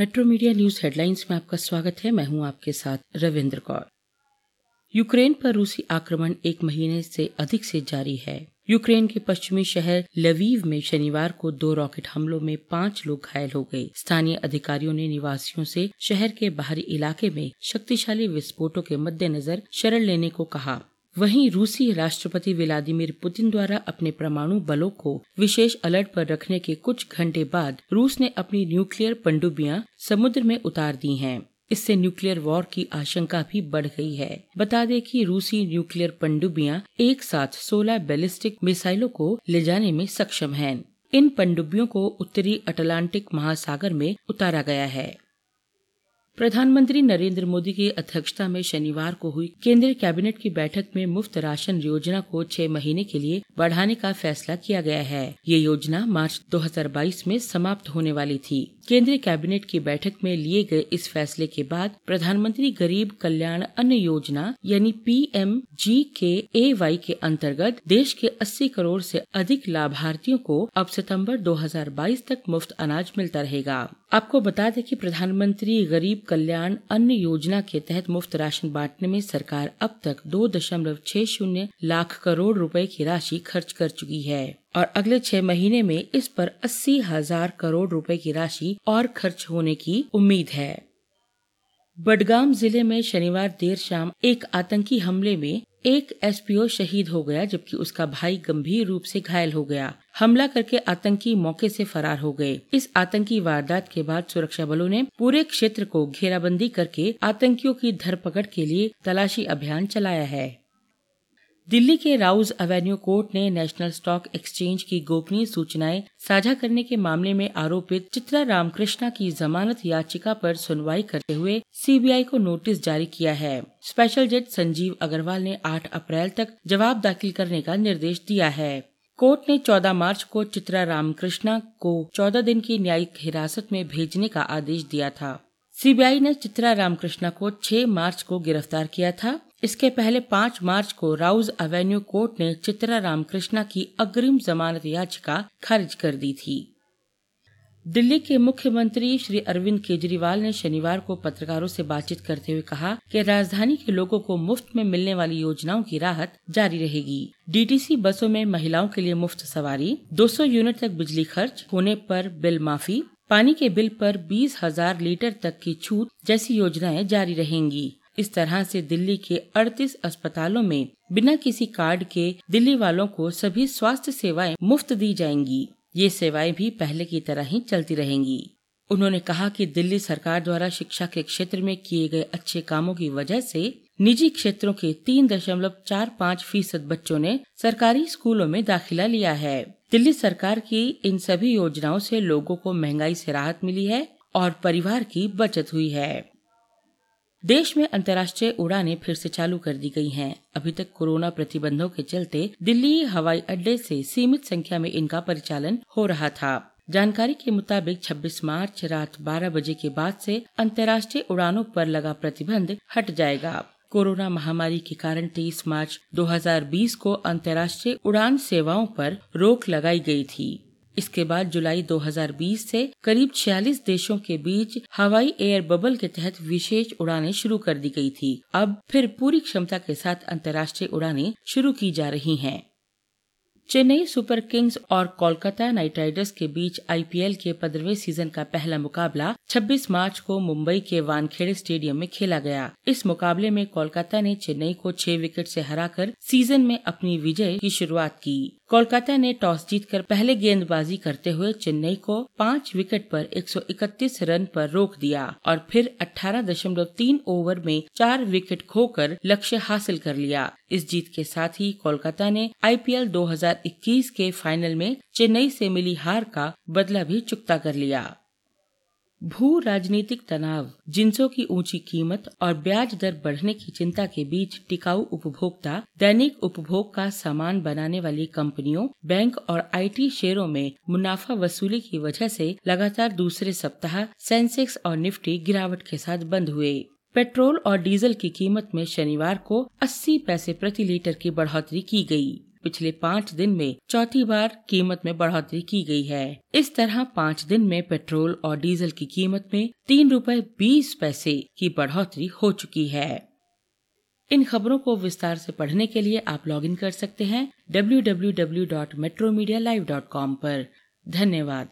Metro media news headlines में आपका स्वागत है। मैं हूँ आपके साथ रविंद्र कौर। यूक्रेन पर रूसी आक्रमण एक महीने से अधिक से जारी है। यूक्रेन के पश्चिमी शहर लवीव में शनिवार को दो रॉकेट हमलों में पाँच लोग घायल हो गए। स्थानीय अधिकारियों ने निवासियों से शहर के बाहरी इलाके में शक्तिशाली विस्फोटों के मद्देनजर शरण लेने को कहा। वहीं रूसी राष्ट्रपति व्लादिमीर पुतिन द्वारा अपने परमाणु बलों को विशेष अलर्ट पर रखने के कुछ घंटे बाद रूस ने अपनी न्यूक्लियर पनडुब्बियाँ समुद्र में उतार दी हैं। इससे न्यूक्लियर वॉर की आशंका भी बढ़ गई है बता दें कि रूसी न्यूक्लियर पनडुब्बियाँ एक साथ 16 बैलिस्टिक मिसाइलों को ले जाने में सक्षम हैं। इन पनडुब्बियों को उत्तरी अटलांटिक महासागर में उतारा गया है प्रधानमंत्री नरेंद्र मोदी की अध्यक्षता में शनिवार को हुई केंद्रीय कैबिनेट की बैठक में मुफ़्त राशन योजना को छह महीने के लिए बढ़ाने का फैसला किया गया है। ये योजना मार्च 2022 में समाप्त होने वाली थी। केंद्रीय कैबिनेट की बैठक में लिए गए इस फैसले के बाद प्रधानमंत्री गरीब कल्याण अन्न योजना यानी पी एम जी के ए वाई के अंतर्गत देश के 80 करोड़ से अधिक लाभार्थियों को अब सितंबर 2022 तक मुफ़्त अनाज मिलता रहेगा। आपको बता दें कि प्रधानमंत्री गरीब कल्याण अन्न योजना के तहत मुफ़्त राशन बांटने में सरकार अब तक दो दशमलव छह शून्य लाख करोड़ रुपए की राशि खर्च कर चुकी है और अगले छह महीने में इस पर अस्सी हज़ार करोड़ रुपए की राशि और खर्च होने की उम्मीद है। बडगाम ज़िले में शनिवार देर शाम एक आतंकी हमले में एक एसपीओ शहीद हो गया, जबकि उसका भाई गंभीर रूप से घायल हो गया। हमला करके आतंकी मौके से फरार हो गए। इस आतंकी वारदात के बाद सुरक्षा बलों ने पूरे क्षेत्र को घेराबंदी करके आतंकियों की धरपकड़ के लिए तलाशी अभियान चलाया है। दिल्ली के राउज एवेन्यू कोर्ट ने नेशनल स्टॉक एक्सचेंज की गोपनीय सूचनाएँ साझा करने के मामले में आरोपित चित्रा रामकृष्णा की जमानत याचिका पर सुनवाई करते हुए सीबीआई को नोटिस जारी किया है। स्पेशल जज संजीव अग्रवाल ने 8 अप्रैल तक जवाब दाखिल करने का निर्देश दिया है। कोर्ट ने 14 मार्च को चित्रा रामकृष्णा को 14 दिन की न्यायिक हिरासत में भेजने का आदेश दिया था। सीबीआई ने चित्रा रामकृष्णा को 6 मार्च को गिरफ़्तार किया था। इसके पहले 5 मार्च को राउज एवेन्यू कोर्ट ने चित्रा रामकृष्णा की अग्रिम जमानत याचिका खारिज कर दी थी। दिल्ली के मुख्यमंत्री श्री अरविंद केजरीवाल ने शनिवार को पत्रकारों से बातचीत करते हुए कहा कि राजधानी के लोगों को मुफ़्त में मिलने वाली योजनाओं की राहत जारी रहेगी। डीटीसी बसों में महिलाओं के लिए मुफ़्त सवारी 200 यूनिट तक बिजली खर्च, होने पर बिल माफ़ी, पानी के बिल पर बीस हज़ार लीटर तक की छूट जैसी योजनाएँ जारी रहेंगी। इस तरह से दिल्ली के 38 अस्पतालों में बिना किसी कार्ड के दिल्ली वालों को सभी स्वास्थ्य सेवाएँ मुफ़्त दी जाएँगी। ये सेवाएँ भी पहले की तरह ही चलती रहेंगी। उन्होंने कहा कि दिल्ली सरकार द्वारा शिक्षा के क्षेत्र में किए गए अच्छे कामों की वजह से निजी क्षेत्रों के तीन दशमलव चार पाँच फ़ीसद बच्चों ने सरकारी स्कूलों में दाखिला लिया है। दिल्ली सरकार की इन सभी योजनाओं से लोगों को महँगाई से राहत मिली है और परिवार की बचत हुई है। देश में अंतर्राष्ट्रीय उड़ानें फिर से चालू कर दी गई हैं। अभी तक कोरोना प्रतिबंधों के चलते दिल्ली, हवाई अड्डे से सीमित संख्या में इनका परिचालन हो रहा था। जानकारी के मुताबिक 26 मार्च रात 12 बजे के बाद से अंतर्राष्ट्रीय उड़ानों पर लगा प्रतिबंध हट जाएगा। कोरोना महामारी के कारण 23 मार्च 2020 को अंतर्राष्ट्रीय उड़ान सेवाओं पर रोक लगाई गई थी। इसके बाद जुलाई 2020 से करीब 46 देशों के बीच हवाई एयर बबल के तहत विशेष उड़ानें शुरू कर दी गई थी अब फिर पूरी क्षमता के साथ अंतर्राष्ट्रीय उड़ानें शुरू की जा रही हैं। चेन्नई सुपर किंग्स और कोलकाता नाइट राइडर्स के बीच आईपीएल के पंद्रहवें सीज़न का पहला मुकाबला 26 मार्च को मुंबई के वानखेड़े स्टेडियम में खेला गया। इस मुकाबले में कोलकाता ने चेन्नई को छह विकेट से हराकर सीज़न में अपनी विजय की शुरुआत की। कोलकाता ने टॉस जीतकर पहले गेंदबाजी करते हुए चेन्नई को पाँच विकेट पर 131 रन पर रोक दिया और फिर 18.3 ओवर में चार विकेट खोकर लक्ष्य हासिल कर लिया। इस जीत के साथ ही कोलकाता ने आईपीएल 2021 के फाइनल में चेन्नई से मिली हार का बदला भी चुकता कर लिया भू राजनीतिक तनाव जिंसों की ऊँची कीमत और ब्याज दर बढ़ने की चिंता के बीच टिकाऊ उपभोक्ता, दैनिक उपभोग का सामान बनाने वाली कंपनियों, बैंक और आईटी शेयरों में मुनाफा वसूली की वजह से लगातार दूसरे सप्ताह सेंसेक्स और निफ्टी गिरावट के साथ बंद हुए पेट्रोल और डीजल की कीमत में शनिवार को 80 पैसे प्रति लीटर की बढ़ोतरी की गई। पिछले पाँच दिन में चौथी बार कीमत में बढ़ोतरी की गई है। इस तरह पाँच दिन में पेट्रोल और डीजल की कीमत में तीन रूपए बीस पैसे की बढ़ोतरी हो चुकी है। इन खबरों को विस्तार से पढ़ने के लिए आप लॉग इन कर सकते हैं W W W dot metro media live dot com धन्यवाद।